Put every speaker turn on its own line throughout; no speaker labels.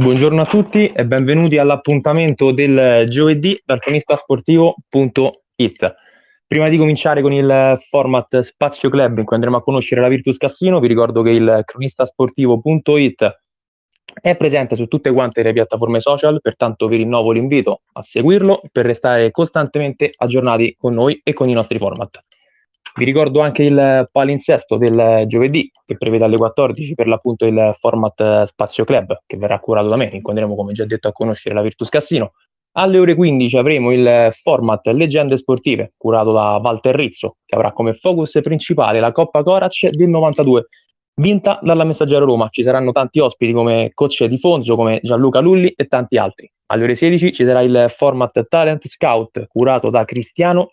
Buongiorno a tutti e benvenuti all'appuntamento del giovedì dal cronistasportivo.it. Prima di cominciare con il format Spazio Club in cui andremo a conoscere la Virtus Cassino, vi ricordo che il cronistasportivo.it è presente su tutte quante le piattaforme social, pertanto vi rinnovo l'invito a seguirlo per restare costantemente aggiornati con noi e con i nostri format. Vi ricordo anche il palinsesto del giovedì che prevede alle 14 per l'appunto il format Spazio Club che verrà curato da me, incontreremo come già detto a conoscere la Virtus Cassino. Alle ore 15 avremo il format Leggende Sportive curato da Walter Rizzo che avrà come focus principale la Coppa Corac del 92 vinta dalla Messaggero Roma. Ci saranno tanti ospiti come Coach Di Fonzo, come Gianluca Lulli e tanti altri. Alle ore 16 ci sarà il format Talent Scout curato da Cristiano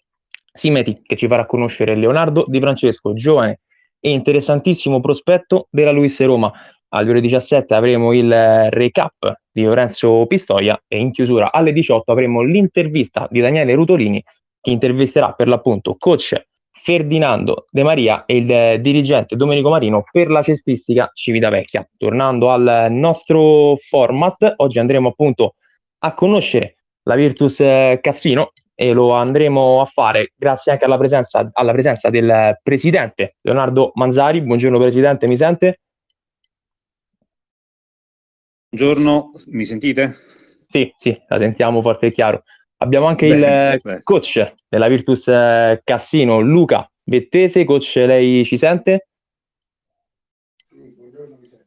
Simeti che ci farà conoscere Leonardo Di Francesco, giovane e interessantissimo prospetto della Luis Roma. Alle ore 17 avremo il recap di Lorenzo Pistoia e in chiusura alle 18 avremo l'intervista di Daniele Rutolini che intervisterà per l'appunto coach Ferdinando De Maria e il dirigente Domenico Marino per la cestistica Civitavecchia. Tornando al nostro format, oggi andremo appunto a conoscere la Virtus Cassino e lo andremo a fare grazie anche alla presenza, alla presenza del presidente Leonardo Manzari. Buongiorno presidente, mi sente?
Buongiorno, mi sentite?
Sì, sì, la sentiamo forte e chiaro. Abbiamo anche beh, il beh. coach della Virtus Cassino, Luca Vettese. Coach, lei ci sente?
Sì, buongiorno, mi sente.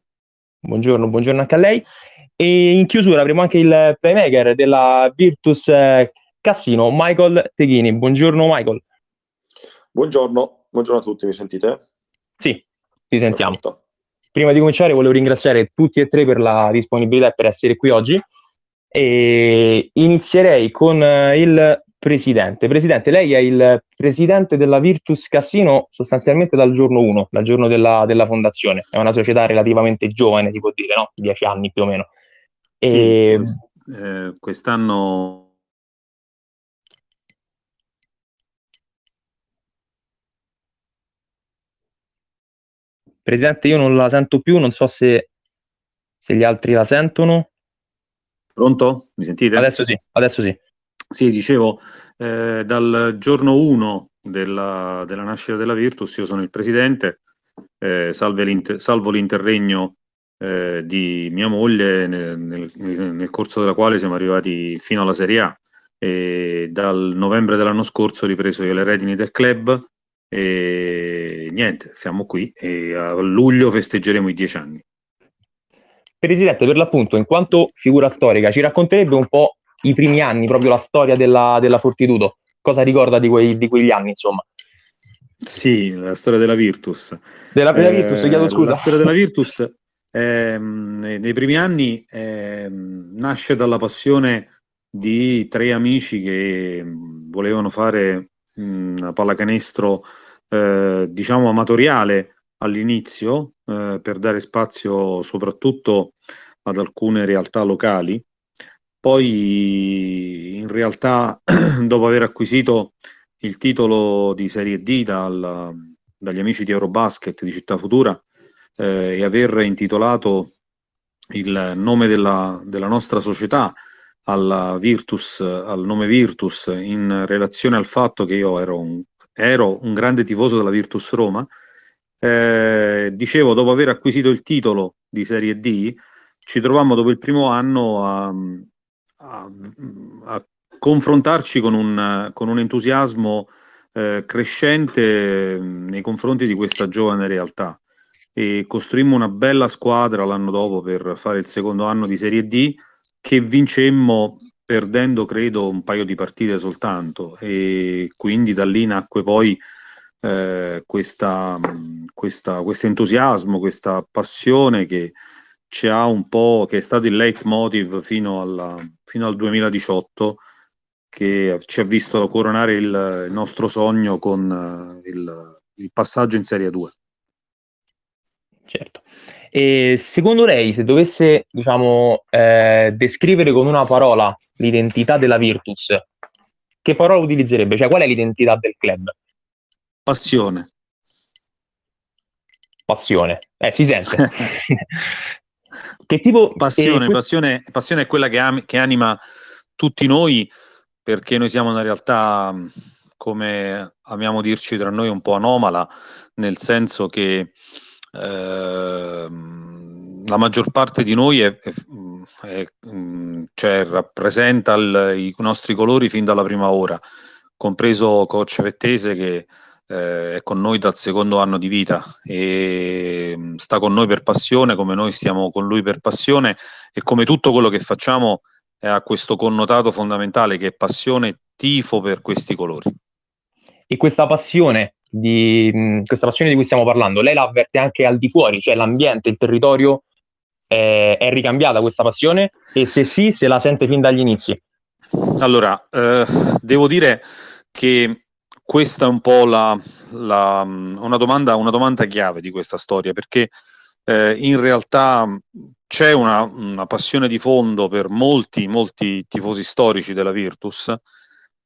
Buongiorno, buongiorno anche a lei. E in chiusura avremo anche il playmaker della Virtus Cassino, Michael Teghini. Buongiorno Michael.
Buongiorno, buongiorno a tutti, mi sentite?
Sì, ti sentiamo. Perfetto. Prima di cominciare volevo ringraziare tutti e tre per la disponibilità e per essere qui oggi. E inizierei con il presidente. Presidente, lei è il presidente della Virtus Cassino sostanzialmente dal giorno 1, dal giorno della, della, fondazione. È una società relativamente giovane, si può dire, no? Dieci anni più o meno.
E... Sì, eh, quest'anno
Presidente, io non la sento più, non so se, se gli altri la sentono.
Pronto? Mi sentite?
Adesso sì, adesso sì.
Sì, dicevo, eh, dal giorno 1 della, della, nascita della Virtus io sono il presidente, eh, l'inter, salvo l'interregno eh, di mia moglie nel, nel, nel, corso della quale siamo arrivati fino alla Serie A e dal novembre dell'anno scorso ho ripreso io le redini del club e niente, siamo qui e a luglio festeggeremo i dieci anni.
Presidente, per l'appunto, in quanto figura storica, ci racconterebbe un po' i primi anni, proprio la storia della, della Fortitudo? Cosa ricorda di, quei, di quegli anni, insomma?
Sì, la storia della Virtus.
Della prima eh, Virtus, chiedo scusa.
La storia della Virtus eh, nei primi anni eh, nasce dalla passione di tre amici che volevano fare una pallacanestro eh, diciamo amatoriale all'inizio eh, per dare spazio soprattutto ad alcune realtà locali. Poi in realtà dopo aver acquisito il titolo di Serie D dal, dagli amici di Eurobasket di Città Futura eh, e aver intitolato il nome della, della nostra società alla Virtus, al nome Virtus in relazione al fatto che io ero un, ero un grande tifoso della Virtus Roma. Eh, dicevo, dopo aver acquisito il titolo di Serie D, ci trovammo dopo il primo anno a, a, a confrontarci con un, con un entusiasmo eh, crescente nei confronti di questa giovane realtà e costruimmo una bella squadra l'anno dopo per fare il secondo anno di Serie D che vincemmo perdendo credo un paio di partite soltanto e quindi da lì nacque poi eh, questa, questa, questo entusiasmo, questa passione che ci ha un po', che è stato il leitmotiv fino, alla, fino al 2018 che ci ha visto coronare il, il nostro sogno con uh, il, il passaggio in Serie 2.
E secondo lei, se dovesse, diciamo, eh, descrivere con una parola l'identità della Virtus, che parola utilizzerebbe? Cioè, qual è l'identità del club?
Passione.
Passione. Eh, si sente.
Che tipo passione, eh, passione, passione è quella che, am- che anima tutti noi perché noi siamo una realtà, come amiamo dirci tra noi, un po' anomala, nel senso che eh, la maggior parte di noi è, è, è, cioè, rappresenta il, i nostri colori fin dalla prima ora, compreso coach Vettese che eh, è con noi dal secondo anno di vita e sta con noi per passione come noi stiamo con lui per passione e come tutto quello che facciamo ha questo connotato fondamentale che è passione, tifo per questi colori.
E questa passione, di, questa passione di cui stiamo parlando, lei la avverte anche al di fuori, cioè l'ambiente, il territorio, eh, è ricambiata questa passione? E se sì, se la sente fin dagli inizi?
Allora, eh, devo dire che questa è un po' la, la, una, domanda, una domanda chiave di questa storia, perché eh, in realtà c'è una, una, passione di fondo per molti, molti tifosi storici della Virtus,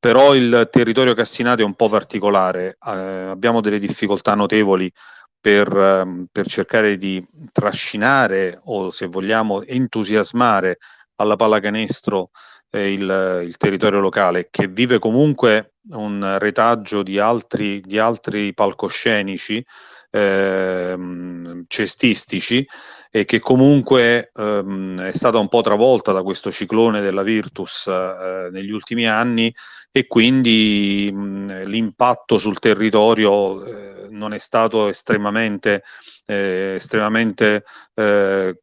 però il territorio Cassinate è un po' particolare, eh, abbiamo delle difficoltà notevoli per, eh, per, cercare di trascinare o se vogliamo entusiasmare alla pallacanestro eh, il, il, territorio locale che vive comunque un retaggio di altri, di altri palcoscenici ehm, cestistici e che comunque ehm, è stata un po' travolta da questo ciclone della Virtus eh, negli ultimi anni e quindi mh, l'impatto sul territorio eh, non è stato estremamente eh, estremamente, eh,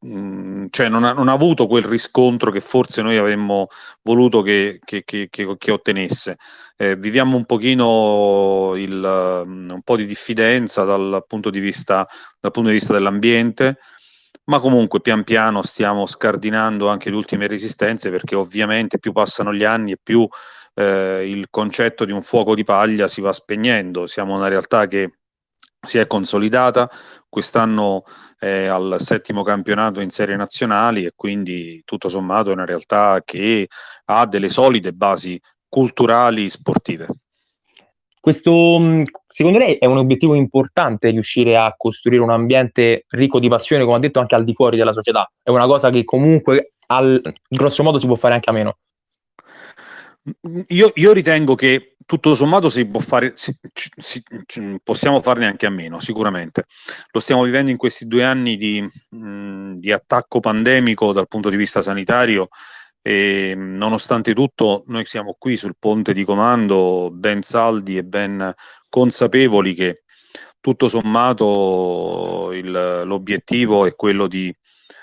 cioè non ha, non ha, avuto quel riscontro che forse noi avremmo voluto che, che, che, che ottenesse. Eh, viviamo un pochino il, un po' di diffidenza dal punto di vista, dal punto di vista dell'ambiente ma comunque pian piano stiamo scardinando anche le ultime resistenze perché ovviamente più passano gli anni e più eh, il concetto di un fuoco di paglia si va spegnendo. Siamo una realtà che si è consolidata, quest'anno è al settimo campionato in serie nazionali e quindi tutto sommato è una realtà che ha delle solide basi culturali sportive.
Questo, mm, secondo lei, è un obiettivo importante riuscire a costruire un ambiente ricco di passione, come ha detto, anche al di fuori della società? È una cosa che comunque, al grosso modo, si può fare anche a meno?
Io, io ritengo che tutto sommato si può fare, si, si, possiamo farne anche a meno, sicuramente. Lo stiamo vivendo in questi due anni di, mh, di attacco pandemico dal punto di vista sanitario e nonostante tutto noi siamo qui sul ponte di comando ben saldi e ben consapevoli che tutto sommato il, l'obiettivo è quello di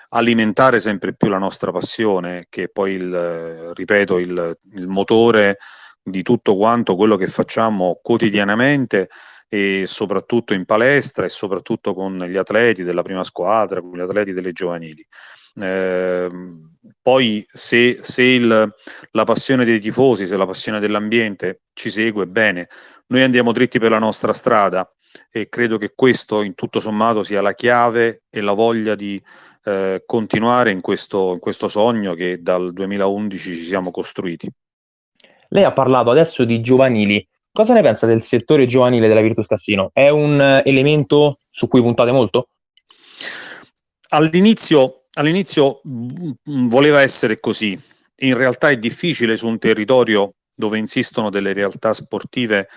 alimentare sempre più la nostra passione, che poi il, ripeto, il, il motore di tutto quanto quello che facciamo quotidianamente e soprattutto in palestra e soprattutto con gli atleti della prima squadra, con gli atleti delle giovanili. Eh, poi se, se il, la passione dei tifosi, se la passione dell'ambiente ci segue, bene, noi andiamo dritti per la nostra strada e credo che questo in tutto sommato sia la chiave e la voglia di eh, continuare in questo, in questo sogno che dal 2011 ci siamo costruiti.
Lei ha parlato adesso di giovanili. Cosa ne pensa del settore giovanile della Virtus Cassino? È un elemento su cui puntate molto?
All'inizio, all'inizio voleva essere così. In realtà è difficile su un territorio dove insistono delle realtà sportive,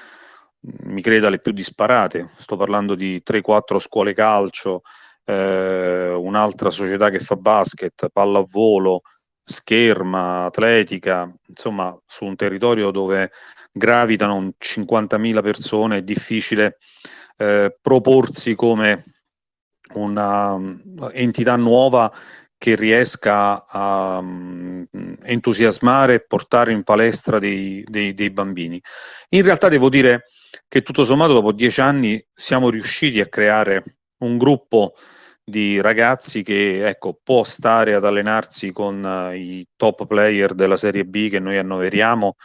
mi creda, le più disparate. Sto parlando di 3-4 scuole calcio, eh, un'altra società che fa basket, pallavolo, scherma, atletica, insomma su un territorio dove gravitano 50.000 persone è difficile eh, proporsi come un'entità mm, nuova che riesca a um, entusiasmare e portare in palestra dei, dei, dei, bambini. In realtà devo dire che tutto sommato dopo dieci anni siamo riusciti a creare un gruppo di ragazzi che ecco, può stare ad allenarsi con uh, i top player della Serie B che noi annoveriamo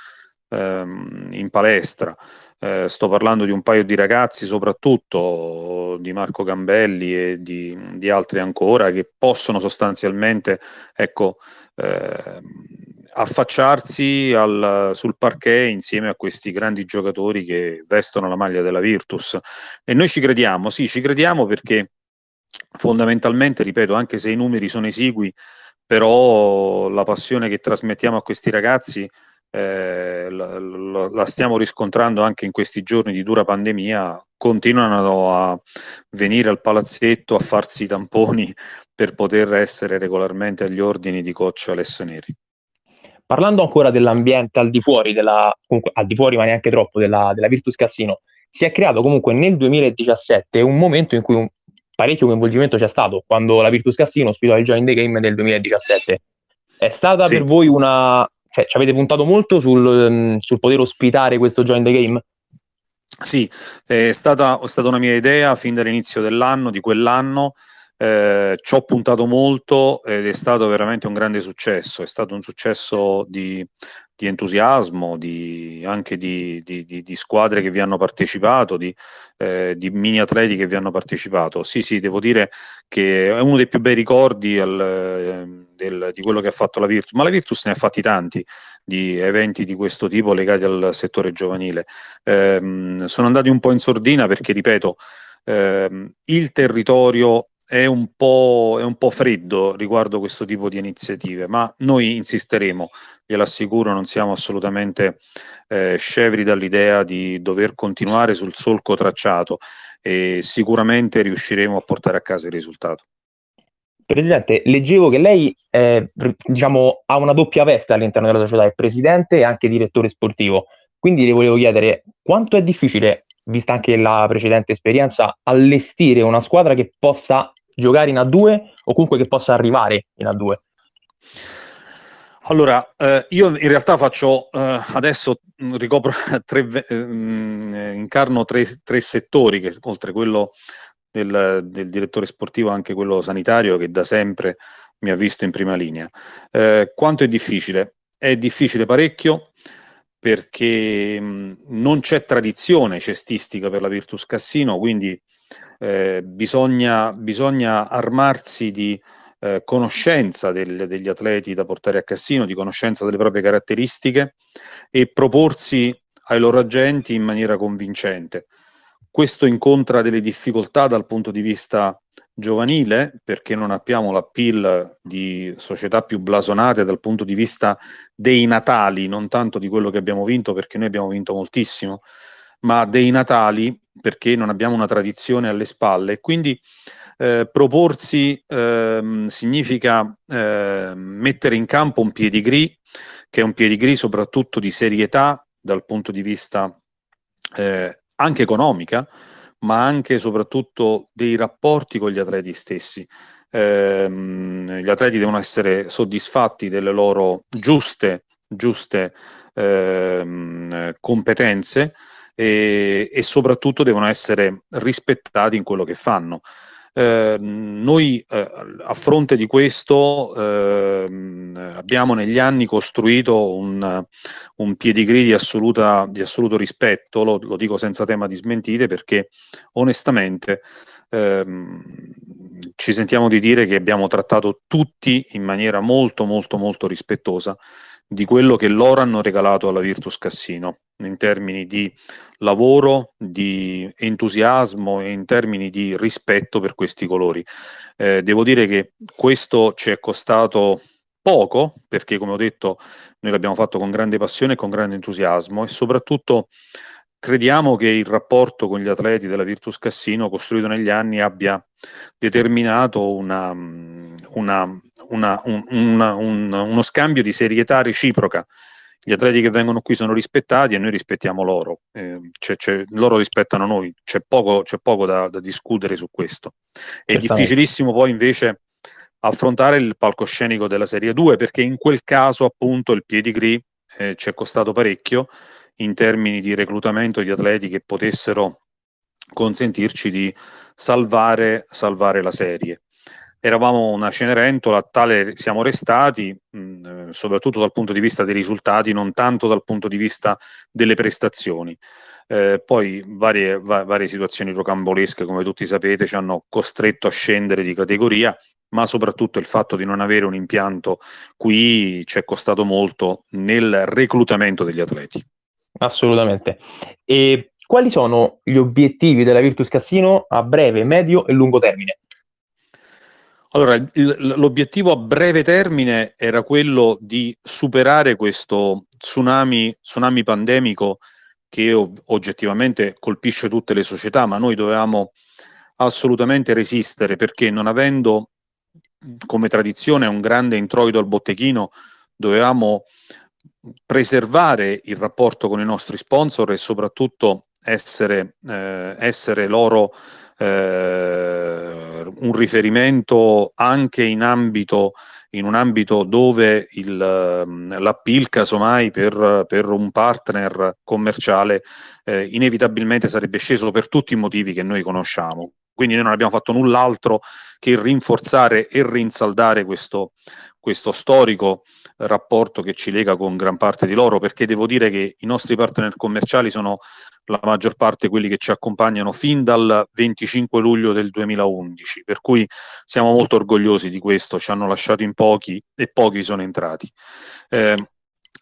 um, in palestra. Uh, sto parlando di un paio di ragazzi, soprattutto di Marco Gambelli e di, di altri ancora, che possono sostanzialmente ecco, uh, affacciarsi al, sul parquet insieme a questi grandi giocatori che vestono la maglia della Virtus. E noi ci crediamo, sì, ci crediamo perché fondamentalmente, ripeto, anche se i numeri sono esigui, però la passione che trasmettiamo a questi ragazzi eh, la, la, stiamo riscontrando anche in questi giorni di dura pandemia, continuano a venire al palazzetto a farsi i tamponi per poter essere regolarmente agli ordini di coach Alessio Neri.
Parlando ancora dell'ambiente al di fuori, della, comunque, al di fuori ma neanche troppo, della, della Virtus Cassino, si è creato comunque nel 2017 un momento in cui un parecchio coinvolgimento c'è stato, quando la Virtus Cassino ospitò il Join the Game del 2017. È stata sì. per voi una, cioè, ci avete puntato molto sul, mm, sul poter ospitare questo Join the Game?
Sì, è stata, è stata una mia idea fin dall'inizio dell'anno, di quell'anno. Eh, ci ho puntato molto ed è stato veramente un grande successo. È stato un successo di, di entusiasmo, di, anche di, di, squadre che vi hanno partecipato, di, eh, di, mini atleti che vi hanno partecipato. Sì, sì, devo dire che è uno dei più bei ricordi al, eh, del, di quello che ha fatto la Virtus, ma la Virtus ne ha fatti tanti di eventi di questo tipo legati al settore giovanile. Eh, sono andati un po' in sordina perché, ripeto, ehm, il territorio è un, po', è un po' freddo riguardo questo tipo di iniziative, ma noi insisteremo, glielo assicuro, non siamo assolutamente eh, scevri dall'idea di dover continuare sul solco tracciato e sicuramente riusciremo a portare a casa il risultato.
Presidente, leggevo che lei è, diciamo, ha una doppia veste all'interno della società, è presidente e anche direttore sportivo. Quindi le volevo chiedere quanto è difficile, vista anche la precedente esperienza, allestire una squadra che possa giocare in A2 o comunque che possa arrivare in A2?
Allora, eh, io in realtà faccio eh, adesso mm, ricopro tre, eh, incarno tre, tre, settori, che oltre quello del, del, direttore sportivo, anche quello sanitario, che da sempre mi ha visto in prima linea. Eh, quanto è difficile? È difficile parecchio perché mh, mm, non c'è tradizione cestistica per la Virtus Cassino, quindi eh, bisogna, bisogna, armarsi di eh, conoscenza del, degli atleti da portare a Cassino, di conoscenza delle proprie caratteristiche e proporsi ai loro agenti in maniera convincente. Questo incontra delle difficoltà dal punto di vista giovanile perché non abbiamo l'appeal di società più blasonate dal punto di vista dei natali, non tanto di quello che abbiamo vinto perché noi abbiamo vinto moltissimo, ma dei natali perché non abbiamo una tradizione alle spalle quindi eh, proporsi eh, significa eh, mettere in campo un pedigree che è un pedigree soprattutto di serietà dal punto di vista eh, anche economica ma anche e soprattutto dei rapporti con gli atleti stessi. Eh, gli atleti devono essere soddisfatti delle loro giuste, giuste eh, competenze e, e soprattutto devono essere rispettati in quello che fanno. Eh, noi eh, a fronte di questo eh, abbiamo negli anni costruito un, un pedigree di, assoluta, di assoluto rispetto, lo, lo, dico senza tema di smentite perché onestamente ehm, ci sentiamo di dire che abbiamo trattato tutti in maniera molto molto molto rispettosa di quello che loro hanno regalato alla Virtus Cassino in termini di lavoro, di entusiasmo e in termini di rispetto per questi colori. Eh, devo dire che questo ci è costato poco, perché come ho detto noi l'abbiamo fatto con grande passione e con grande entusiasmo e soprattutto crediamo che il rapporto con gli atleti della Virtus Cassino costruito negli anni abbia determinato una, una, una, un, uno scambio di serietà reciproca. Gli atleti che vengono qui sono rispettati e noi rispettiamo loro, eh, c'è, c'è, loro rispettano noi, c'è poco, c'è poco da, da, discutere su questo. È difficilissimo poi invece affrontare il palcoscenico della Serie 2 perché in quel caso appunto il pedigree eh, ci è costato parecchio in termini di reclutamento di atleti che potessero consentirci di salvare, salvare la serie. Eravamo una Cenerentola, tale siamo restati, mh, soprattutto dal punto di vista dei risultati, non tanto dal punto di vista delle prestazioni. Eh, poi varie, va, varie situazioni rocambolesche, come tutti sapete, ci hanno costretto a scendere di categoria, ma soprattutto il fatto di non avere un impianto qui ci è costato molto nel reclutamento degli atleti.
Assolutamente. E quali sono gli obiettivi della Virtus Cassino a breve, medio e lungo termine?
Allora, il, l'obiettivo a breve termine era quello di superare questo tsunami, tsunami pandemico che oggettivamente colpisce tutte le società, ma noi dovevamo assolutamente resistere perché non avendo come tradizione un grande introito al botteghino, dovevamo preservare il rapporto con i nostri sponsor e soprattutto essere, eh, essere loro eh, un riferimento anche in ambito in un ambito dove il, l'appeal casomai per, per un partner commerciale eh, inevitabilmente sarebbe sceso per tutti i motivi che noi conosciamo. Quindi noi non abbiamo fatto null'altro che rinforzare e rinsaldare questo, questo storico rapporto che ci lega con gran parte di loro, perché devo dire che i nostri partner commerciali sono la maggior parte quelli che ci accompagnano fin dal 25 luglio del 2011, per cui siamo molto orgogliosi di questo, ci hanno lasciato in pochi e pochi sono entrati. Eh,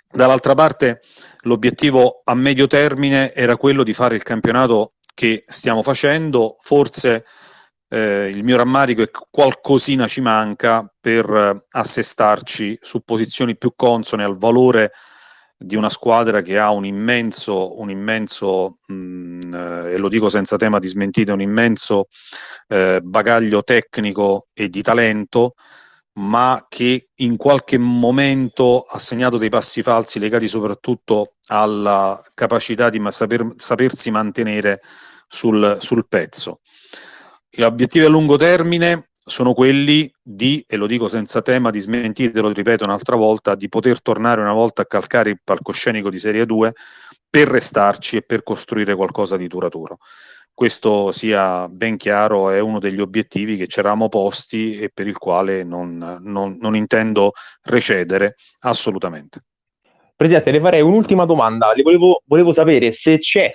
dall'altra parte l'obiettivo a medio termine era quello di fare il campionato che stiamo facendo, forse eh, il mio rammarico è che qualcosina ci manca per eh, assestarci su posizioni più consone al valore di una squadra che ha un immenso, un immenso mh, mm, eh, e lo dico senza tema di smentita, un immenso eh, bagaglio tecnico e di talento, ma che in qualche momento ha segnato dei passi falsi legati soprattutto alla capacità di saper, sapersi mantenere sul, sul pezzo. Gli obiettivi a lungo termine sono quelli di, e lo dico senza tema di smentire, lo ripeto un'altra volta, di poter tornare una volta a calcare il palcoscenico di Serie 2 per restarci e per costruire qualcosa di duraturo. Questo sia ben chiaro, è uno degli obiettivi che ci eravamo posti e per il quale non, non, non intendo recedere assolutamente.
Presidente, le farei un'ultima domanda. Le volevo, volevo sapere se c'è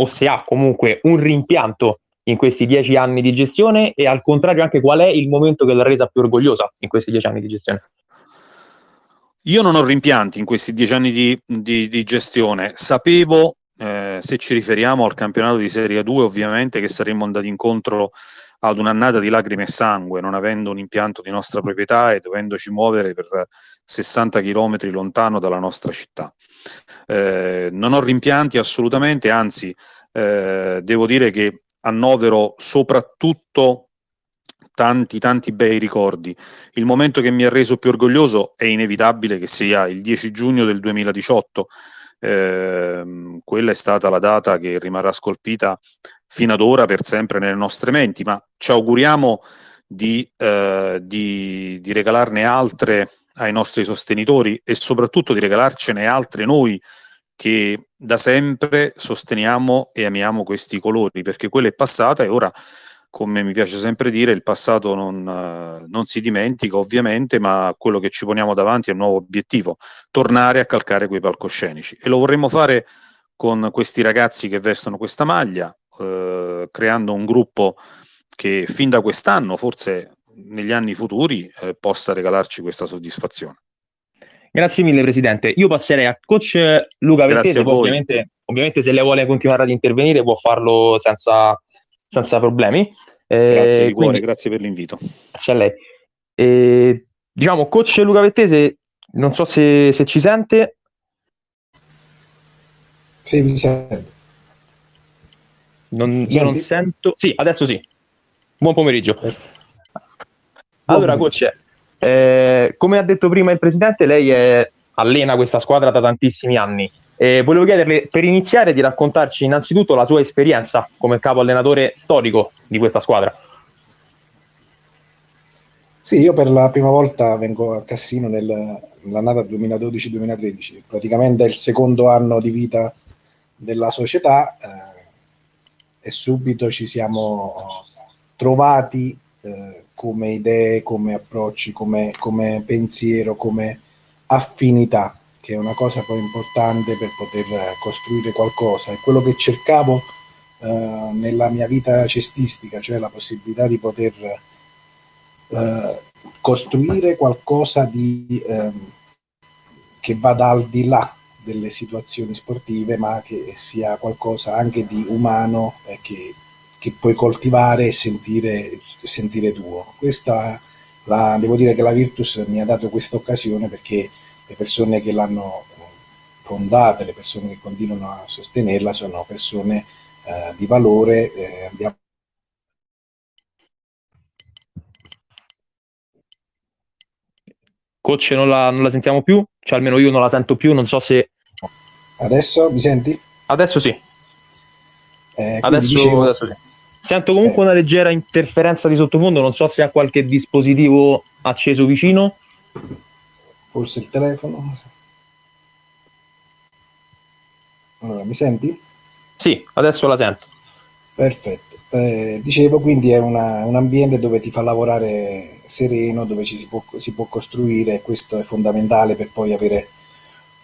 o se ha comunque un rimpianto in questi dieci anni di gestione e al contrario anche qual è il momento che l'ha resa più orgogliosa in questi dieci anni di gestione?
Io non ho rimpianti in questi dieci anni di, di, di gestione. Sapevo, eh, se ci riferiamo al campionato di Serie 2, ovviamente che saremmo andati incontro ad un'annata di lacrime e sangue, non avendo un impianto di nostra proprietà e dovendoci muovere per 60 km lontano dalla nostra città. Eh, non ho rimpianti assolutamente, anzi eh, devo dire che annovero soprattutto tanti tanti bei ricordi. Il momento che mi ha reso più orgoglioso è inevitabile che sia il 10 giugno del 2018. Eh, quella è stata la data che rimarrà scolpita fino ad ora per sempre nelle nostre menti, ma ci auguriamo di, eh, di, di regalarne altre ai nostri sostenitori e soprattutto di regalarcene altre noi che da sempre sosteniamo e amiamo questi colori, perché quella è passata e ora, come mi piace sempre dire, il passato non, non si dimentica ovviamente, ma quello che ci poniamo davanti è un nuovo obiettivo, tornare a calcare quei palcoscenici. E lo vorremmo fare con questi ragazzi che vestono questa maglia, uh, creando un gruppo che fin da quest'anno, forse negli anni futuri, eh, possa regalarci questa soddisfazione.
Grazie mille Presidente. Io passerei a coach Luca Vettese, ovviamente, ovviamente, se lei vuole continuare ad intervenire può farlo senza, senza problemi.
Eh, grazie di cuore, grazie per l'invito.
Grazie a lei. Eh, diciamo, coach Luca Vettese, non so se, se ci sente.
Sì, mi sento.
Non, io non sento. Sì, adesso sì. Buon pomeriggio. Allora, coach, eh, come ha detto prima il presidente, lei è, allena questa squadra da tantissimi anni. Eh, volevo chiederle per iniziare di raccontarci innanzitutto la sua esperienza come capo allenatore storico di questa squadra.
Sì, io per la prima volta vengo a Cassino nel, nell'annata 2012-2013, praticamente è il secondo anno di vita della società eh, e subito ci siamo trovati eh, come idee, come approcci, come, come, pensiero, come affinità, che è una cosa poi importante per poter costruire qualcosa. E quello che cercavo eh, nella mia vita cestistica, cioè la possibilità di poter eh, costruire qualcosa di, ehm, che vada al di là delle situazioni sportive, ma che sia qualcosa anche di umano e che che puoi coltivare e sentire, sentire tuo. Questa la, devo dire che la Virtus mi ha dato questa occasione perché le persone che l'hanno fondata, le persone che continuano a sostenerla sono persone eh, di valore. Eh, abbiamo
Coach non la, non la sentiamo più, cioè almeno io non la sento più, non so se...
Adesso mi senti?
Adesso sì. Eh, adesso, dicevo... adesso sì. Sento comunque eh. una leggera interferenza di sottofondo, non so se ha qualche dispositivo acceso vicino.
Forse il telefono. Allora, mi senti?
Sì, adesso la sento.
Perfetto. Eh, dicevo, quindi è una, un ambiente dove ti fa lavorare sereno, dove ci si può, si può costruire questo è fondamentale per poi avere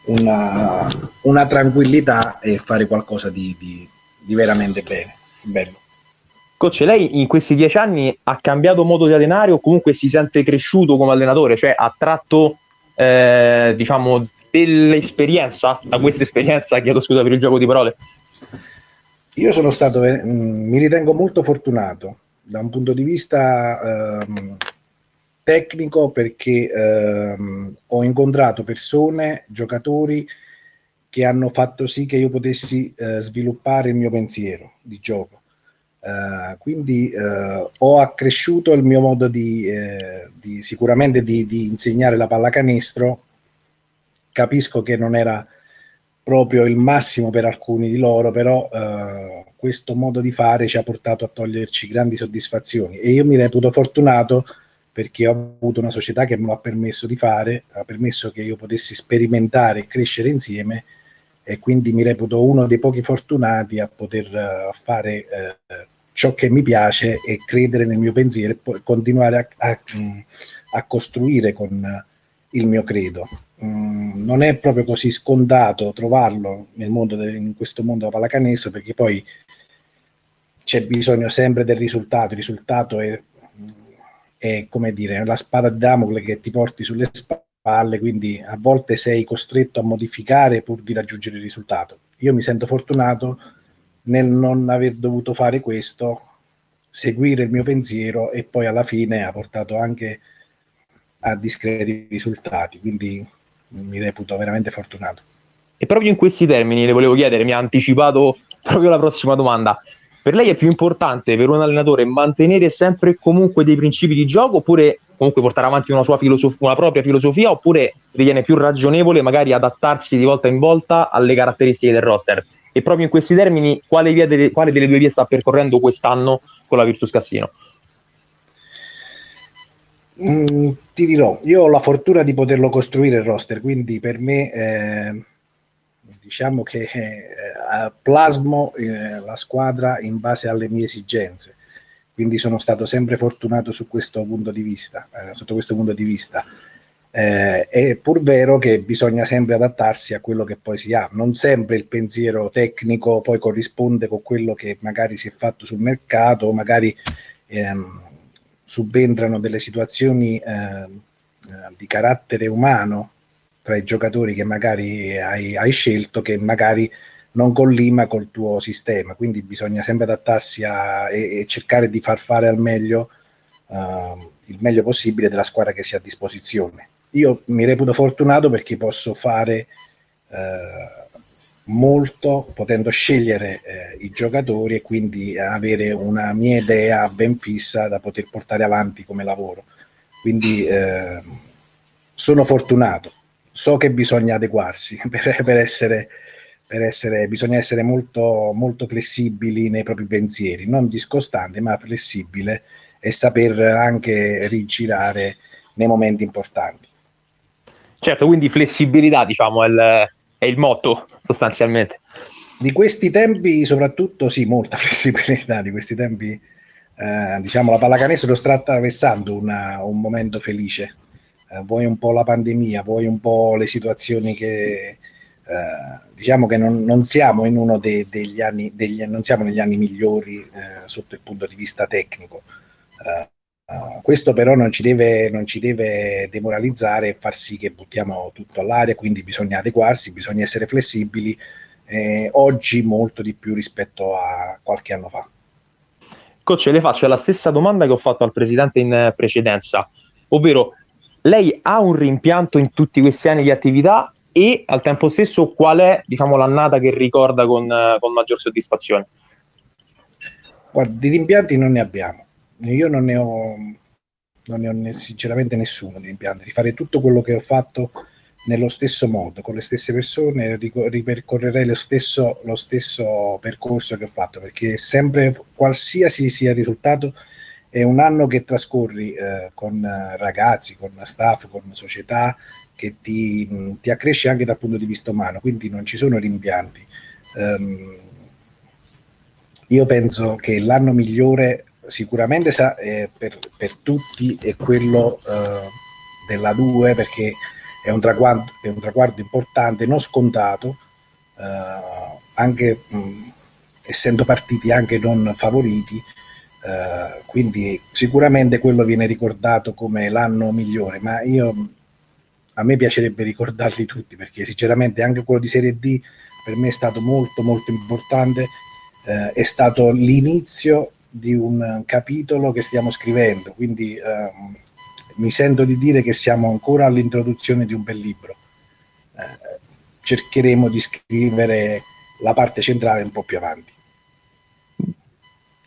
una, una tranquillità e fare qualcosa di, di, di veramente bene, bello.
Coach, lei in questi dieci anni ha cambiato modo di allenare o comunque si sente cresciuto come allenatore? Cioè ha tratto, eh, diciamo, dell'esperienza, da questa esperienza, chiedo scusa per il gioco di parole?
Io sono stato, eh, mi ritengo molto fortunato da un punto di vista ehm, tecnico perché ehm, ho incontrato persone, giocatori che hanno fatto sì che io potessi eh, sviluppare il mio pensiero di gioco. Uh, quindi uh, ho accresciuto il mio modo di, eh, di sicuramente di, di, insegnare la pallacanestro. Capisco che non era proprio il massimo per alcuni di loro, però uh, questo modo di fare ci ha portato a toglierci grandi soddisfazioni e io mi reputo fortunato perché ho avuto una società che me lo ha permesso di fare, ha permesso che io potessi sperimentare e crescere insieme e quindi mi reputo uno dei pochi fortunati a poter fare ciò che mi piace e credere nel mio pensiero e poi continuare a, a, a costruire con il mio credo. Mm, non è proprio così scontato trovarlo nel mondo de, in questo mondo della pallacanestro perché poi c'è bisogno sempre del risultato. Il risultato è, è come dire la spada di Damocle che ti porti sulle spalle, quindi a volte sei costretto a modificare pur di raggiungere il risultato. Io mi sento fortunato nel non aver dovuto fare questo, seguire il mio pensiero e poi alla fine ha portato anche a discreti risultati, quindi mi reputo veramente fortunato.
E proprio in questi termini le volevo chiedere, mi ha anticipato proprio la prossima domanda. Per lei è più importante per un allenatore mantenere sempre e comunque dei principi di gioco oppure comunque portare avanti una sua filosofia, una propria filosofia oppure ritiene più ragionevole magari adattarsi di volta in volta alle caratteristiche del roster? E proprio in questi termini, quale, delle, quale delle due vie sta percorrendo quest'anno con la Virtus Cassino?
Mm, ti dirò, io ho la fortuna di poterlo costruire il roster, quindi per me eh, diciamo che eh, plasmo eh, la squadra in base alle mie esigenze. Quindi sono stato sempre fortunato su questo punto di vista, eh, sotto questo punto di vista. Eh, è pur vero che bisogna sempre adattarsi a quello che poi si ha. Non sempre il pensiero tecnico poi corrisponde con quello che magari si è fatto sul mercato, magari ehm, subentrano delle situazioni ehm, eh, di carattere umano tra i giocatori che magari hai, hai, scelto, che magari non collima col tuo sistema. Quindi bisogna sempre adattarsi a, e, e cercare di far fare al meglio. Uh, il meglio possibile della squadra che si ha a disposizione io mi reputo fortunato perché posso fare eh, molto potendo scegliere eh, i giocatori e quindi avere una mia idea ben fissa da poter portare avanti come lavoro. Quindi eh, sono fortunato. So che bisogna adeguarsi per, per, essere, per essere, bisogna essere molto, molto flessibili nei propri pensieri, non discostante ma flessibile e saper anche rigirare nei momenti importanti.
Certo, quindi flessibilità, diciamo, è il, è il motto sostanzialmente.
Di questi tempi, soprattutto, sì, molta flessibilità. Di questi tempi, eh, diciamo, la pallacanestro sta attraversando una, un momento felice. Eh, vuoi un po' la pandemia, vuoi un po' le situazioni che eh, diciamo che non, non, siamo in uno de, degli anni, degli, non siamo negli anni migliori eh, sotto il punto di vista tecnico. Uh, questo però non ci, deve, non ci deve demoralizzare e far sì che buttiamo tutto all'aria, quindi bisogna adeguarsi, bisogna essere flessibili, eh, oggi molto di più rispetto a qualche anno fa.
Coach, le faccio la stessa domanda che ho fatto al presidente in precedenza. ovvero lei ha un rimpianto in tutti questi anni di attività e al tempo stesso qual è diciamo, l'annata che ricorda con, con maggior soddisfazione?
Guarda, di rimpianti non ne abbiamo. Io non ne ho, non ne ho ne, sinceramente nessuno di rimpianti. Di fare tutto quello che ho fatto nello stesso modo, con le stesse persone, ripercorrerei lo stesso, lo stesso percorso che ho fatto, perché sempre, qualsiasi sia il risultato, è un anno che trascorri eh, con ragazzi, con staff, con società, che ti, ti, accresce anche dal punto di vista umano, quindi non ci sono rimpianti. Um, io penso che l'anno migliore sicuramente sa, eh, per, per, tutti è quello eh, della 2 perché è un, traguardo, è un traguardo importante, non scontato, eh, anche mh, essendo partiti anche non favoriti, eh, quindi sicuramente quello viene ricordato come l'anno migliore, ma io a me piacerebbe ricordarli tutti perché sinceramente anche quello di Serie D per me è stato molto molto importante, eh, è stato l'inizio di un capitolo che stiamo scrivendo, quindi ehm, mi sento di dire che siamo ancora all'introduzione di un bel libro. Eh, cercheremo di scrivere la parte centrale un po' più avanti.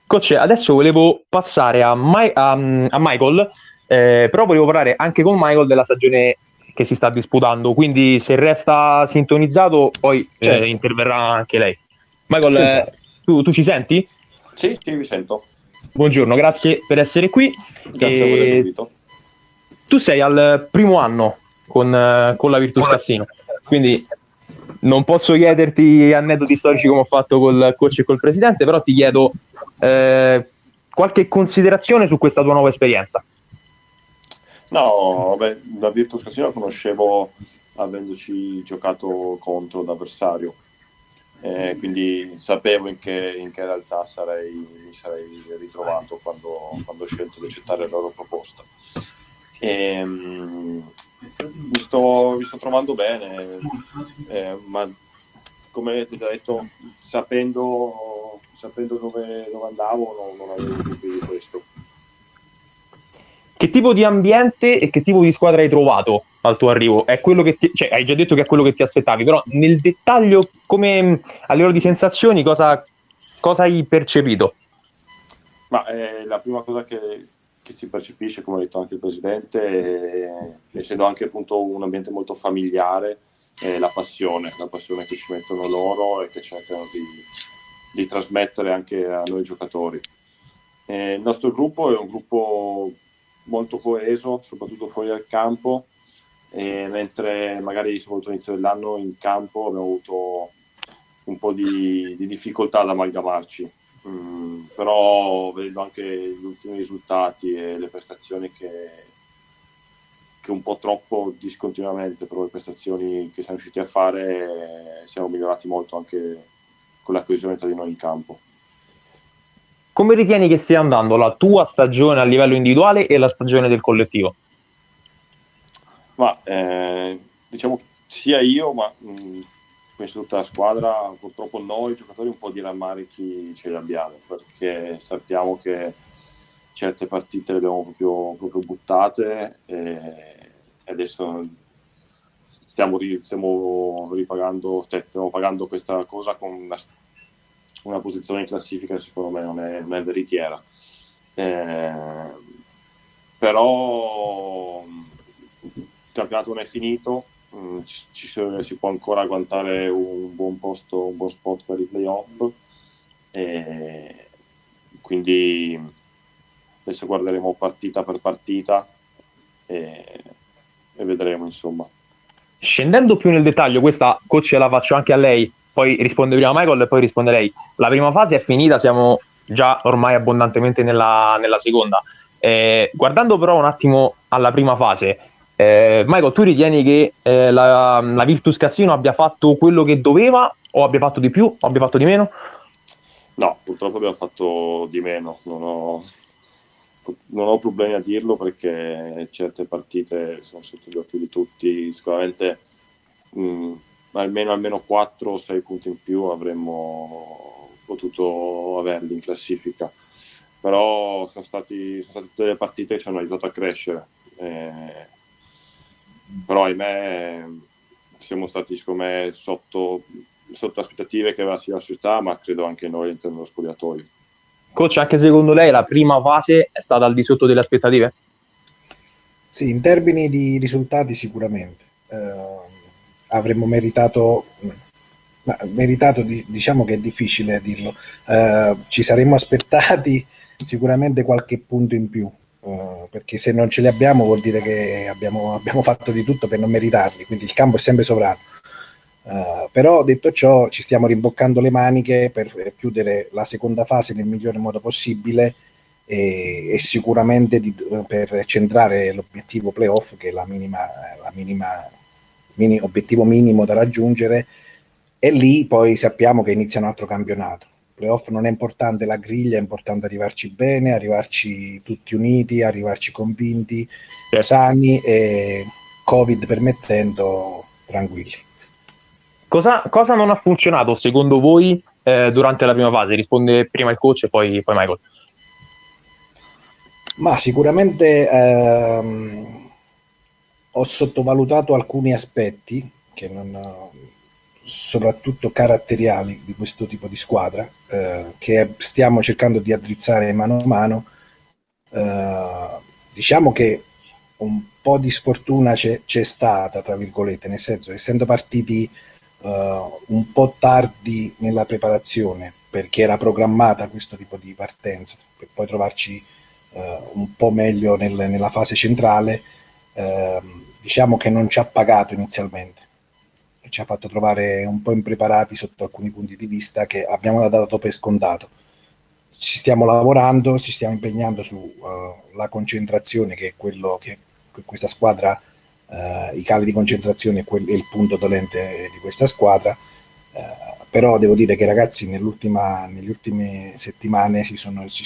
Coach, adesso volevo passare a, My, a, a Michael, eh, però volevo parlare anche con Michael della stagione che si sta disputando, quindi se resta sintonizzato poi eh, certo. eh, interverrà anche lei. Michael, eh, tu, tu, ci senti?
Sì, sì, vi sento.
Buongiorno, grazie per essere qui.
Grazie e...
Tu sei al primo anno con, eh, con la Virtus Cassino, quindi non posso chiederti aneddoti storici come ho fatto col coach e col presidente, però ti chiedo eh, qualche considerazione su questa tua nuova esperienza.
No, vabbè, la Virtus Casino conoscevo avendoci giocato contro l'avversario, eh, quindi sapevo in che, in che realtà sarei, mi sarei ritrovato quando, quando ho scelto di accettare la loro proposta. E, um, mi, sto, mi, sto, trovando bene, eh, ma come ti ho detto, sapendo, sapendo dove, dove, andavo, non, non avevo dubbi di questo.
Che tipo di ambiente e che tipo di squadra hai trovato al tuo arrivo? È quello che ti, cioè, hai già detto che è quello che ti aspettavi, però nel dettaglio, come a livello di sensazioni, cosa, cosa hai percepito?
Ma eh, la prima cosa che, che, si percepisce, come ha detto anche il presidente, è, essendo anche appunto un ambiente molto familiare, è la passione, la passione che ci mettono loro e che cercano di, di trasmettere anche a noi giocatori. Eh, il nostro gruppo è un gruppo molto coeso, soprattutto fuori dal campo, mentre magari soprattutto all'inizio dell'anno in campo abbiamo avuto un po' di, di difficoltà ad amalgamarci. Mm, però vedo anche gli ultimi risultati e le prestazioni che, che un po' troppo discontinuamente, però le prestazioni che siamo riusciti a fare siamo migliorati molto anche con la coesione tra di noi in campo.
Come ritieni che stia andando la tua stagione a livello individuale e la stagione del collettivo?
Ma eh, diciamo sia io, ma mh, penso tutta la squadra, purtroppo noi giocatori un po' di rammarichi ce li abbiamo, perché sappiamo che certe partite le abbiamo proprio, proprio buttate e adesso stiamo, stiamo ripagando, cioè, stiamo pagando questa cosa con una una posizione in classifica secondo me non è, non è veritiera. Eh, però il campionato non è finito, mm, ci, ci, si può ancora agguantare un buon posto, un buon spot per i playoff. E quindi adesso guarderemo partita per partita e, e vedremo insomma.
Scendendo più nel dettaglio, questa coach la faccio anche a lei poi risponde prima Michael e poi risponde lei. La prima fase è finita, siamo già ormai abbondantemente nella, nella seconda. Eh, guardando però un attimo alla prima fase, eh, Michael, tu ritieni che eh, la, la, Virtus Cassino abbia fatto quello che doveva o abbia fatto di più o abbia fatto di meno?
No, purtroppo abbiamo fatto di meno. Non ho, non ho problemi a dirlo perché certe partite sono sotto gli occhi di tutti. Sicuramente mh, almeno, almeno 4 o 6 punti in più avremmo potuto averli in classifica. Però sono, stati, sono state tutte le partite che ci hanno aiutato a crescere. Eh, però ahimè siamo stati secondo me sotto, sotto aspettative che aveva sia la società ma credo anche noi all'interno dello spogliatoio.
Coach, anche secondo lei la prima fase è stata al di sotto delle aspettative?
Sì, in termini di risultati sicuramente. Eh, avremmo meritato, meritato diciamo che è difficile dirlo, eh, ci saremmo aspettati sicuramente qualche punto in più, eh, perché se non ce li abbiamo vuol dire che abbiamo, abbiamo, fatto di tutto per non meritarli, quindi il campo è sempre sovrano. Uh, però detto ciò ci stiamo rimboccando le maniche per chiudere la seconda fase nel migliore modo possibile e, e sicuramente di, per centrare l'obiettivo playoff che è la minima, la minima mini, obiettivo minimo da raggiungere e lì poi sappiamo che inizia un altro campionato playoff non è importante la griglia, è importante arrivarci bene, arrivarci tutti uniti, arrivarci convinti, certo. sani e Covid permettendo, tranquilli.
Cosa, cosa, non ha funzionato secondo voi eh, durante la prima fase? Risponde prima il coach e poi, poi Michael.
Ma sicuramente ehm, ho sottovalutato alcuni aspetti che non, soprattutto caratteriali di questo tipo di squadra eh, che stiamo cercando di addrizzare mano a mano. Eh, diciamo che un po' di sfortuna c'è, c'è, stata, tra virgolette, nel senso essendo partiti eh, un po' tardi nella preparazione perché era programmata questo tipo di partenza per poi trovarci eh, un po' meglio nel, nella fase centrale, ehm, diciamo che non ci ha pagato inizialmente ci ha fatto trovare un po' impreparati sotto alcuni punti di vista che abbiamo dato per scontato. Ci stiamo lavorando, ci stiamo impegnando sulla uh, concentrazione, che è quello che, che questa squadra, uh, i cali di concentrazione è, il punto dolente di questa squadra. Uh, però devo dire che i ragazzi nelle ultime settimane si, sono, si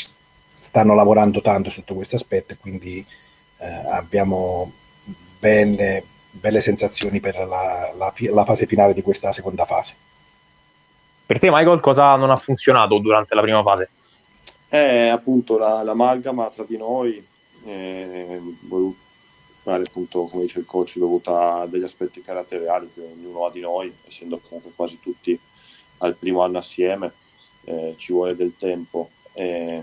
stanno lavorando tanto sotto questo aspetto e quindi eh, abbiamo belle, belle sensazioni per la, la, la, fase finale di questa seconda fase.
Per te, Michael, cosa non ha funzionato durante la prima fase?
È appunto la, l'amalgama tra di noi, eh, magari appunto, come dice il coach, dovuta a degli aspetti caratteriali che ognuno ha di noi, essendo comunque quasi tutti al primo anno assieme, eh, ci vuole del tempo. Eh,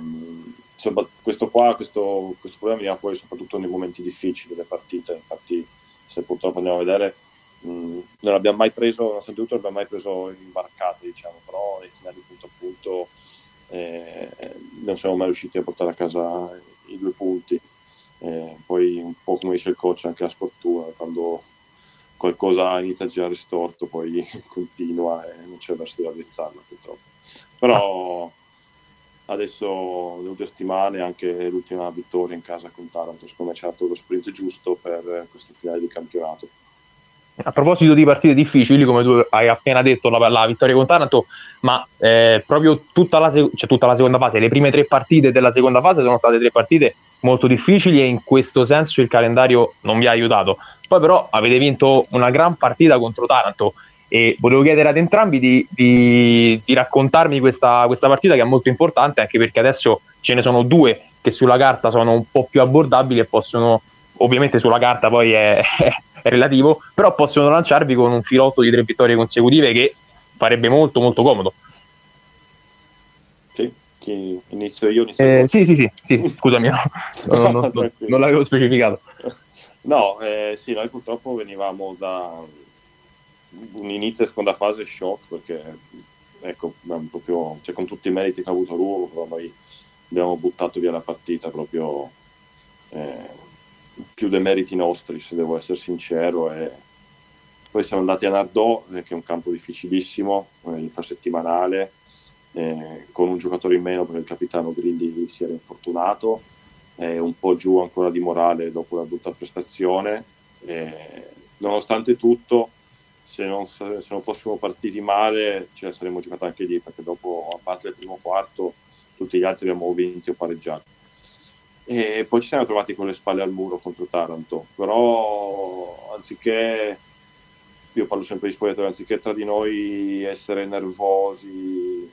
questo qua, questo, questo problema viene fuori soprattutto nei momenti difficili delle partite, infatti se purtroppo andiamo a vedere mh, non abbiamo mai preso, nonostante tutto, non abbiamo mai preso imbarcate, diciamo, però nei finali punto a punto eh, non siamo mai riusciti a portare a casa i due punti. Eh, poi un po' come dice il coach, anche la sfortuna, quando qualcosa inizia a girare storto, poi continua e non c'è verso di raddrizzarla purtroppo. Però adesso le due settimane anche l'ultima vittoria in casa con Taranto secondo me c'è stato lo sprint giusto per questo finale di campionato.
A proposito di partite difficili come tu hai appena detto la, la vittoria con Taranto ma eh, proprio tutta la, cioè, tutta la seconda fase le prime tre partite della seconda fase sono state tre partite molto difficili e in questo senso il calendario non vi ha aiutato. Poi però avete vinto una gran partita contro Taranto e volevo chiedere ad entrambi di, di, di raccontarmi questa, questa, partita che è molto importante anche perché adesso ce ne sono due che sulla carta sono un po' più abbordabili e possono, ovviamente sulla carta poi è, è relativo, però possono lanciarvi con un filotto di tre vittorie consecutive che farebbe molto molto comodo.
Sì, chi inizio io? Inizio
eh, sì, sì, sì, sì, scusami, no, non, non, non, non l'avevo specificato.
No, eh, sì, noi purtroppo venivamo da un inizio e seconda fase shock perché ecco, proprio, cioè, con tutti i meriti che ha avuto Ruolo, però noi abbiamo buttato via la partita proprio eh, più dei meriti nostri, se devo essere sincero. E poi siamo andati a Nardò, eh, che è un campo difficilissimo, eh, infrasettimanale, eh, con un giocatore in meno perché il capitano Grilli si era infortunato, un po' giù ancora di morale dopo la brutta prestazione. nonostante tutto, se non, se non, fossimo partiti male ce la saremmo giocata anche lì perché dopo a parte il primo quarto tutti gli altri abbiamo vinto o pareggiato. E poi ci siamo trovati con le spalle al muro contro Taranto però anziché io parlo sempre di spogliatoio anziché tra di noi essere nervosi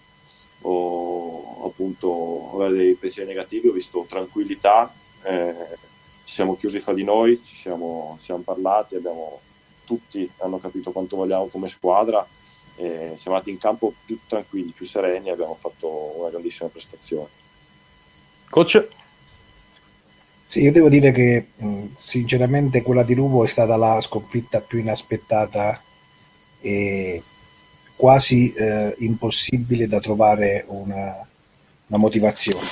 o appunto avere dei pensieri negativi ho visto tranquillità eh, ci siamo chiusi fra di noi, ci siamo, siamo parlati, abbiamo, tutti hanno capito quanto vogliamo come squadra e siamo andati in campo più tranquilli, più sereni e abbiamo fatto una grandissima prestazione.
Coach?
Sì, io devo dire che sinceramente quella di Rubo è stata la sconfitta più inaspettata e quasi eh, impossibile da trovare una, una, motivazione.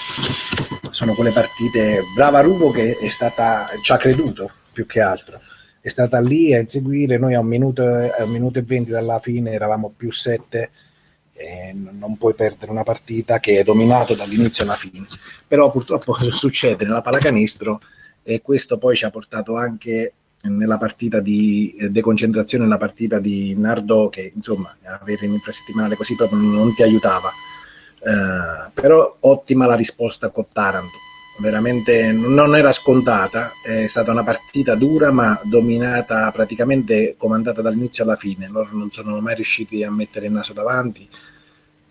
Sono quelle partite, brava Rubo che è stata, ci ha creduto più che altro, è stata lì a inseguire, noi a un minuto, a un minuto e venti dalla fine eravamo più sette, e non puoi perdere una partita che è dominata dall'inizio alla fine. Però purtroppo succede nella pallacanestro e questo poi ci ha portato anche nella partita di eh, deconcentrazione, nella partita di Nardo, che insomma avere un'infrasettimanale così proprio non ti aiutava. Uh, però ottima la risposta con Taranto, veramente non era scontata, è stata una partita dura ma dominata, praticamente comandata dall'inizio alla fine, loro non sono mai riusciti a mettere il naso davanti.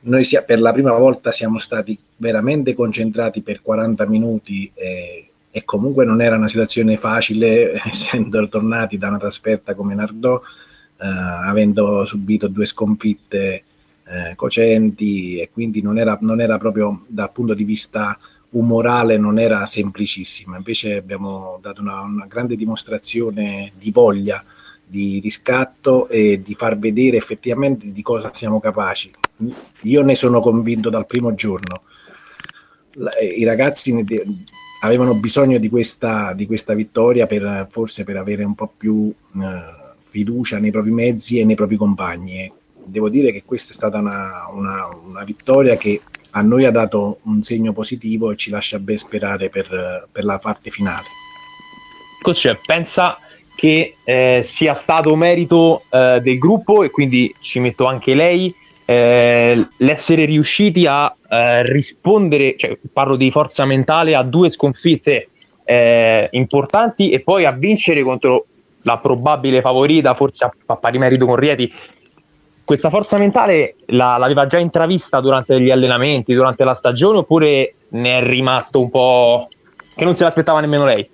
Noi sia, per la prima volta siamo stati veramente concentrati per 40 minuti e e comunque non era una situazione facile essendo tornati da una trasferta come Nardò, eh, avendo subito due sconfitte eh, cocenti e quindi non era, non era proprio dal punto di vista umorale non era semplicissima, invece abbiamo dato una, una grande dimostrazione di voglia di riscatto e di far vedere effettivamente di cosa siamo capaci. Io ne sono convinto dal primo giorno. I ragazzi avevano bisogno di questa, di questa vittoria per, forse per avere un po' più eh, fiducia nei propri mezzi e nei propri compagni. Devo dire che questa è stata una, una, una, vittoria che a noi ha dato un segno positivo e ci lascia ben sperare per, per la parte finale.
Coach, pensa che eh, sia stato merito eh, del gruppo e quindi ci metto anche lei eh, l'essere riusciti a eh, rispondere, cioè, parlo di forza mentale, a due sconfitte eh, importanti e poi a vincere contro la probabile favorita, forse a, pari merito con Rieti. Questa forza mentale la, l'aveva già intravista durante gli allenamenti, durante la stagione, oppure ne è rimasto un po' che non se l'aspettava nemmeno lei?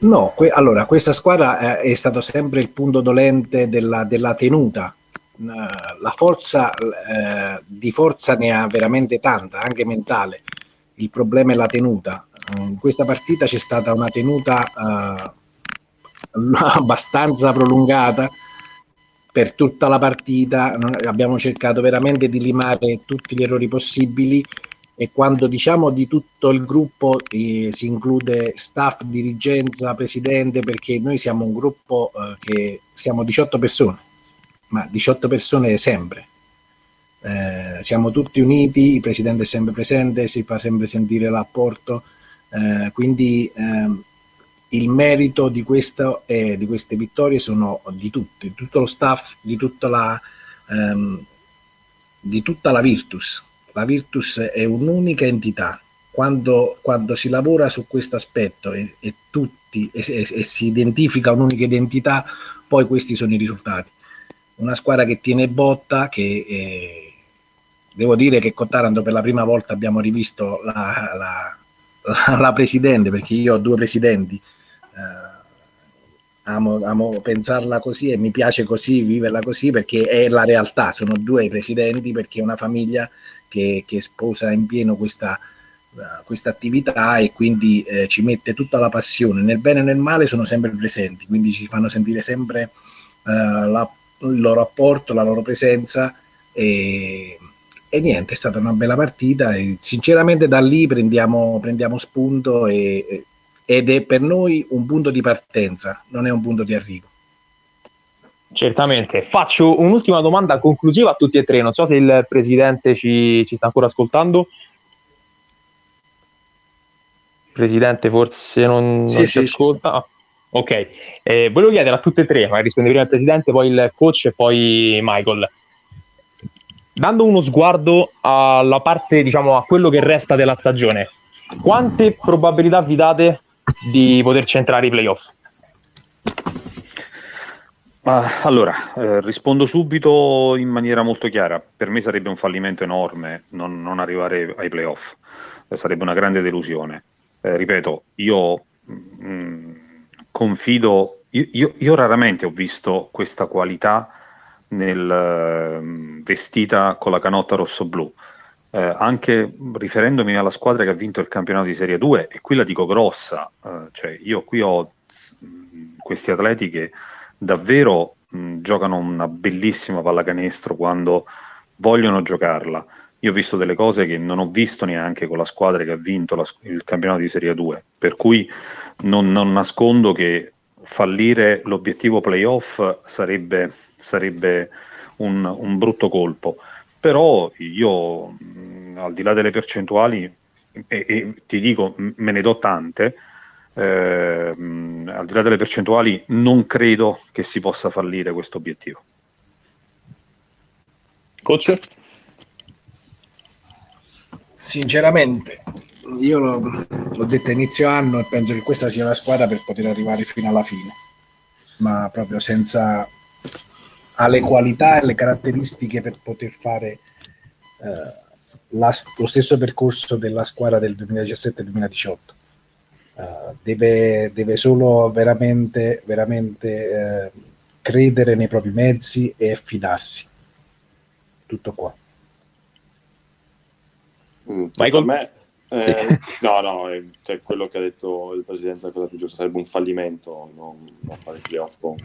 No, que- allora questa squadra è, è stato sempre il punto dolente della, della tenuta la forza eh, di forza ne ha veramente tanta, anche mentale. Il problema è la tenuta. In questa partita c'è stata una tenuta eh, abbastanza prolungata per tutta la partita. Abbiamo cercato veramente di limare tutti gli errori possibili e quando diciamo di tutto il gruppo eh, si include staff, dirigenza, presidente, perché noi siamo un gruppo eh, che siamo 18 persone ma 18 persone sempre. Eh, siamo tutti uniti, il presidente è sempre presente, si fa sempre sentire l'apporto, eh, quindi eh, il merito di, questo, eh, di queste vittorie sono di tutti, di tutto lo staff, di tutta la, ehm, di tutta la Virtus. La Virtus è un'unica entità. Quando, quando si lavora su questo aspetto e, e e, e, e si identifica un'unica identità, poi questi sono i risultati una squadra che tiene botta, che eh, devo dire che con Taranto per la prima volta abbiamo rivisto la, la, la, presidente, perché io ho due presidenti, amo, amo, pensarla così e mi piace così, viverla così, perché è la realtà, sono due presidenti, perché è una famiglia che, che sposa in pieno questa, uh, questa attività e quindi eh, ci mette tutta la passione, nel bene e nel male sono sempre presenti, quindi ci fanno sentire sempre uh, la il loro apporto, la loro presenza e, e niente, è stata una bella partita e sinceramente da lì prendiamo, prendiamo spunto e, ed è per noi un punto di partenza, non è un punto di arrivo.
Certamente. Faccio un'ultima domanda conclusiva a tutti e tre. Non so se il presidente ci, ci sta ancora ascoltando. Presidente, forse non, sì, non sì, ci ascolta. Sì, Ok, eh, volevo chiedere a tutte e tre, ma risponde prima il presidente, poi il coach e poi Michael. Dando uno sguardo alla parte, diciamo, a quello che resta della stagione, quante probabilità vi date di poter centrare i playoff?
Allora, eh, rispondo subito in maniera molto chiara. Per me sarebbe un fallimento enorme non, non arrivare ai playoff, eh, sarebbe una grande delusione. Eh, ripeto, io mh, mm, confido, io, io, io, raramente ho visto questa qualità nel, uh, vestita con la canotta rosso-blu. Eh, anche riferendomi alla squadra che ha vinto il campionato di Serie 2, e qui la dico grossa, eh, cioè io qui ho questi atleti che davvero mh, giocano una bellissima pallacanestro quando vogliono giocarla. Io ho visto delle cose che non ho visto neanche con la squadra che ha vinto la, il campionato di Serie 2, per cui non, non nascondo che fallire l'obiettivo playoff sarebbe, sarebbe un, un, brutto colpo. Però io, mh, al di là delle percentuali, e, e ti dico, me ne do tante, eh, al di là delle percentuali, non credo che si possa fallire questo obiettivo.
Coach?
Sinceramente, io l'ho, l'ho detto inizio anno e penso che questa sia la squadra per poter arrivare fino alla fine, ma proprio senza ha le qualità e le caratteristiche per poter fare eh, la, lo stesso percorso della squadra del 2017-2018. Uh, eh, deve, deve, solo veramente, veramente eh, credere nei propri mezzi e fidarsi. Tutto qua.
Mm, Michael? Eh, sì. no, no, è, cioè, quello che ha detto il presidente la cosa più giusta sarebbe un fallimento non, non fare il playoff con,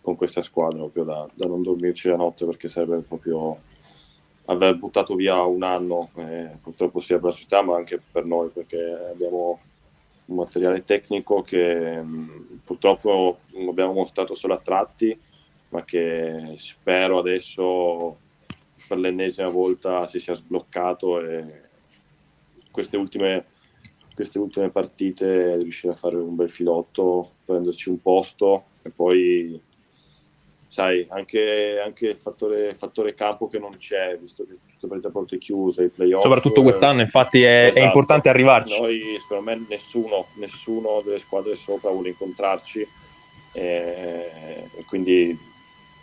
con questa squadra, proprio da, da, non dormirci la notte perché sarebbe proprio aver buttato via un anno, eh, purtroppo sia per la società ma anche per noi perché abbiamo un materiale tecnico che mh, mm, purtroppo abbiamo mostrato solo a tratti ma che spero adesso per l'ennesima volta si sia sbloccato e queste ultime, queste ultime partite riuscire a fare un bel filotto, prenderci un posto e poi sai, anche, anche il fattore, fattore, campo che non c'è, visto che tutte le porte chiuse, i playoff.
Soprattutto quest'anno, infatti, è, esatto. è, importante arrivarci.
Noi, secondo me, nessuno, nessuno delle squadre sopra vuole incontrarci, e, e quindi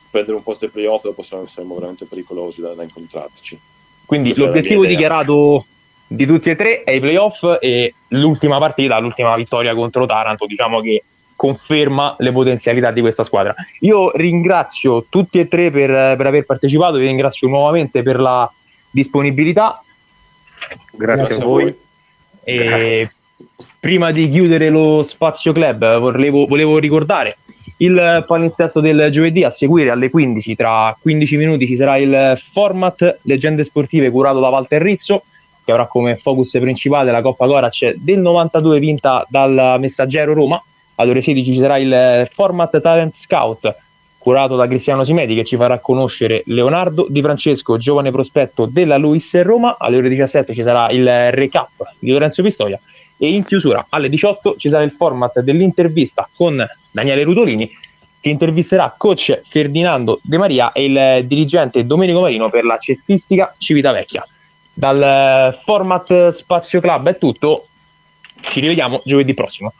prendere un posto ai playoff dopo saremo veramente pericolosi da, da incontrarci.
Quindi Questa l'obiettivo dichiarato di tutti e tre è i playoff e l'ultima partita, l'ultima vittoria contro Taranto, diciamo che conferma le potenzialità di questa squadra. Io ringrazio tutti e tre per, per aver partecipato, vi ringrazio nuovamente per la disponibilità.
Grazie, Grazie a voi.
E prima di chiudere lo spazio club, volevo, volevo ricordare il palinsesto del giovedì a seguire alle 15. Tra 15 minuti ci sarà il format Leggende Sportive curato da Walter Rizzo che avrà come focus principale la Coppa Corac del 92 vinta dal Messaggero Roma. Alle ore 16 ci sarà il format Talent Scout curato da Cristiano Simeti che ci farà conoscere Leonardo Di Francesco, giovane prospetto della Luis Roma. Alle ore 17 ci sarà il recap di Lorenzo Pistoia e in chiusura alle 18 ci sarà il format dell'intervista con Daniele Rutolini che intervisterà coach Ferdinando De Maria e il dirigente Domenico Marino per la cestistica Civitavecchia. Dal format Spazio Club è tutto, ci rivediamo giovedì prossimo.